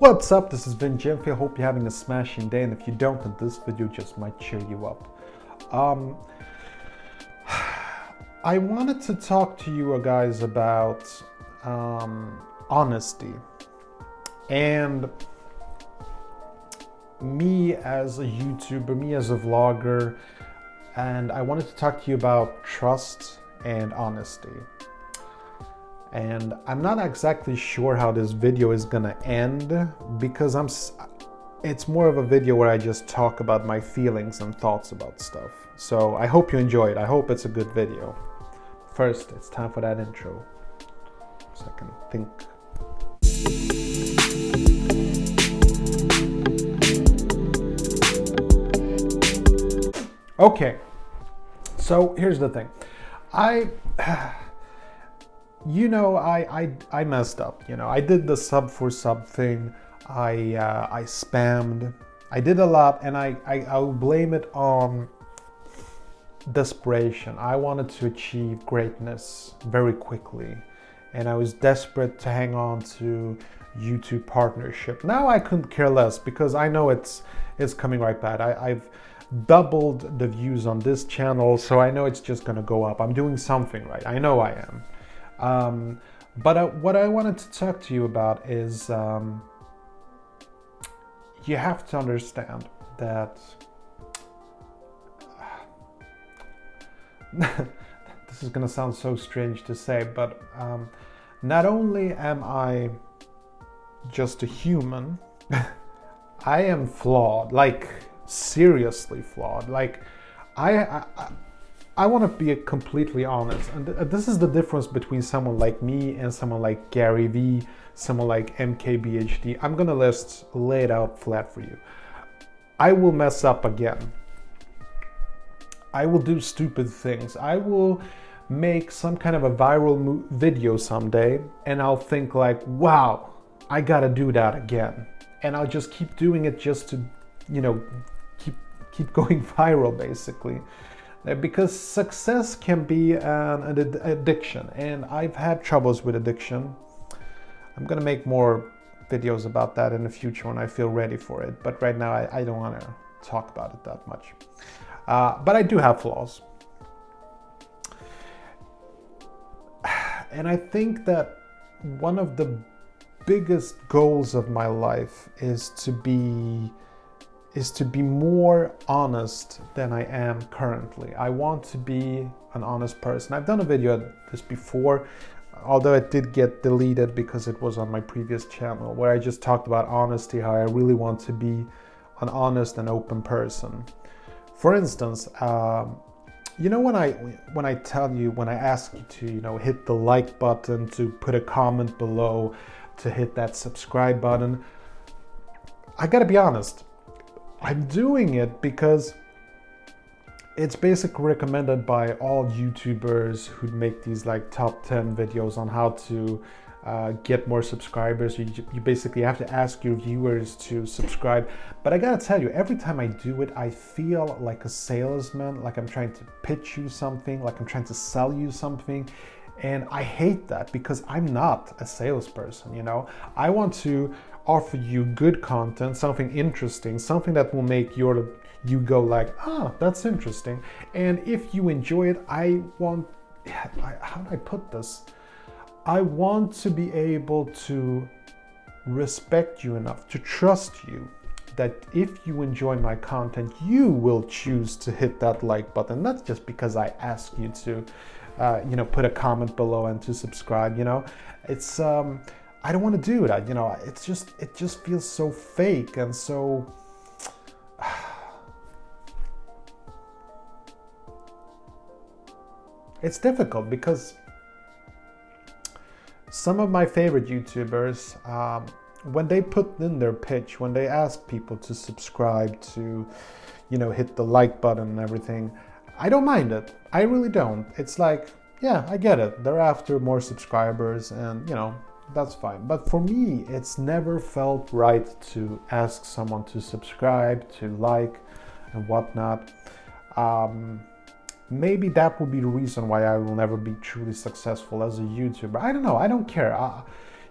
What's up? This is Vin Jimfi. I hope you're having a smashing day, and if you don't, then this video just might cheer you up. Um, I wanted to talk to you guys about um, honesty and me as a YouTuber, me as a vlogger, and I wanted to talk to you about trust and honesty and I'm not exactly sure how this video is gonna end because I'm it's more of a video where I just talk about my feelings and thoughts about stuff. So I hope you enjoy it. I hope it's a good video. First, it's time for that intro. So I can think. Okay. So here's the thing. I you know, I, I, I messed up. You know, I did the sub for sub thing. I, uh, I spammed. I did a lot, and I, I, I will blame it on desperation. I wanted to achieve greatness very quickly, and I was desperate to hang on to YouTube partnership. Now I couldn't care less because I know it's it's coming right back. I, I've doubled the views on this channel, so I know it's just gonna go up. I'm doing something right. I know I am. Um, but what I wanted to talk to you about is um, you have to understand that this is going to sound so strange to say, but um, not only am I just a human, I am flawed, like seriously flawed. Like I, I, I want to be completely honest, and th- this is the difference between someone like me and someone like Gary Vee, someone like MKBHD. I'm gonna list lay it out flat for you. I will mess up again. I will do stupid things. I will make some kind of a viral mo- video someday, and I'll think like, "Wow, I gotta do that again," and I'll just keep doing it just to, you know, keep keep going viral, basically. Uh, because success can be an, an addiction and I've had troubles with addiction. I'm gonna make more videos about that in the future when I feel ready for it, but right now I, I don't want to talk about it that much. Uh, but I do have flaws. And I think that one of the biggest goals of my life is to be is to be more honest than I am currently. I want to be an honest person. I've done a video on this before, although it did get deleted because it was on my previous channel, where I just talked about honesty, how I really want to be an honest and open person. For instance, um, you know when I when I tell you when I ask you to you know hit the like button, to put a comment below, to hit that subscribe button, I gotta be honest. I'm doing it because it's basically recommended by all YouTubers who make these like top 10 videos on how to uh, get more subscribers. You, you basically have to ask your viewers to subscribe. But I gotta tell you, every time I do it, I feel like a salesman, like I'm trying to pitch you something, like I'm trying to sell you something. And I hate that because I'm not a salesperson, you know? I want to offer you good content, something interesting, something that will make your you go like, ah, that's interesting. And if you enjoy it, I want how do I put this? I want to be able to respect you enough to trust you that if you enjoy my content, you will choose to hit that like button. That's just because I ask you to, uh, you know, put a comment below and to subscribe. You know, it's um, I don't want to do it. you know, it's just it just feels so fake and so. it's difficult because some of my favorite YouTubers, um, when they put in their pitch, when they ask people to subscribe, to, you know, hit the like button and everything, I don't mind it. I really don't. It's like, yeah, I get it. They're after more subscribers, and you know, that's fine. But for me, it's never felt right to ask someone to subscribe, to like, and whatnot. Um, maybe that would be the reason why I will never be truly successful as a YouTuber. I don't know. I don't care. Uh,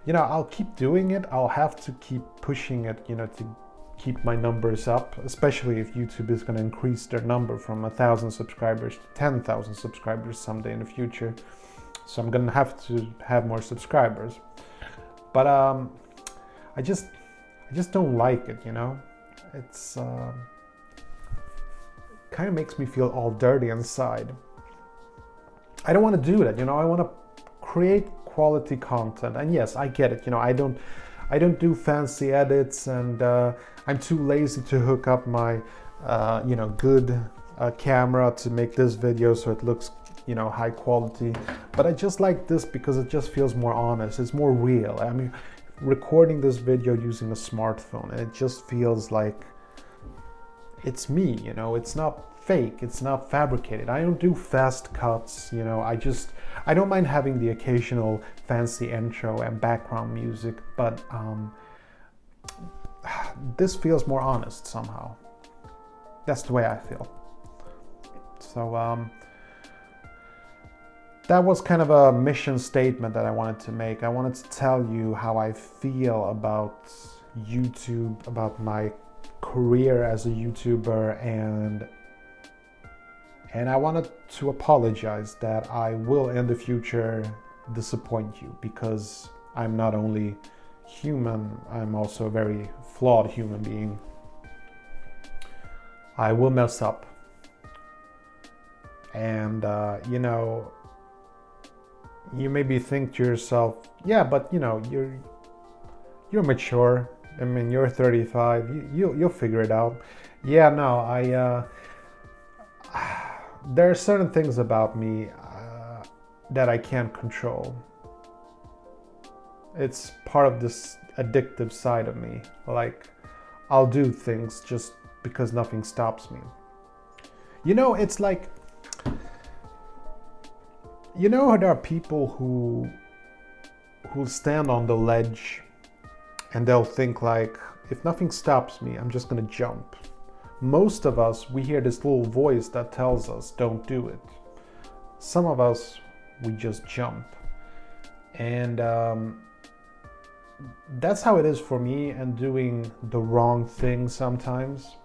you know, I'll keep doing it. I'll have to keep pushing it, you know, to keep my numbers up, especially if YouTube is going to increase their number from a thousand subscribers to 10,000 subscribers someday in the future. So I'm going to have to have more subscribers. But um, I just, I just don't like it, you know. It's uh, kind of makes me feel all dirty inside. I don't want to do that, you know. I want to create quality content, and yes, I get it. You know, I don't I don't do fancy edits, and uh, I'm too lazy to hook up my, uh, you know, good uh, camera to make this video so it looks, you know, high quality. But I just like this because it just feels more honest. It's more real. I mean, recording this video using a smartphone, it just feels like it's me. You know, it's not fake it's not fabricated i don't do fast cuts you know i just i don't mind having the occasional fancy intro and background music but um, this feels more honest somehow that's the way i feel so um, that was kind of a mission statement that i wanted to make i wanted to tell you how i feel about youtube about my career as a youtuber and and I wanted to apologize that I will in the future disappoint you because I'm not only human, I'm also a very flawed human being. I will mess up. And, uh, you know, you maybe think to yourself, yeah, but you know, you're you're mature. I mean, you're 35. You, you you'll figure it out. Yeah, no, I uh, there are certain things about me uh, that I can't control. It's part of this addictive side of me. Like, I'll do things just because nothing stops me. You know, it's like, you know, there are people who who stand on the ledge and they'll think like, if nothing stops me, I'm just gonna jump most of us, we hear this little voice that tells us, don't do it. Some of us, we just jump. And um, that's how it is for me and doing the wrong thing sometimes.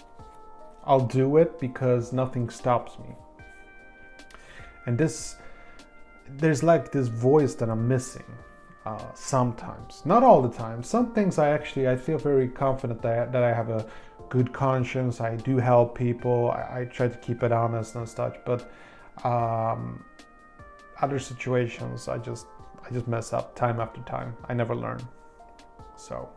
I'll do it because nothing stops me. And this, there's like this voice that I'm missing uh, sometimes, not all the time. Some things I actually I feel very confident that that I have a good conscience. I do help people. I, I try to keep it honest and such. But um, other situations, I just I just mess up time after time. I never learn. So.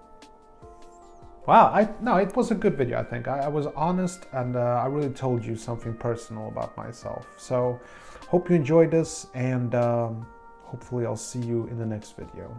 Wow, I no, it was a good video. I think I, I was honest and uh, I really told you something personal about myself. So, hope you enjoyed this, and um, hopefully, I'll see you in the next video.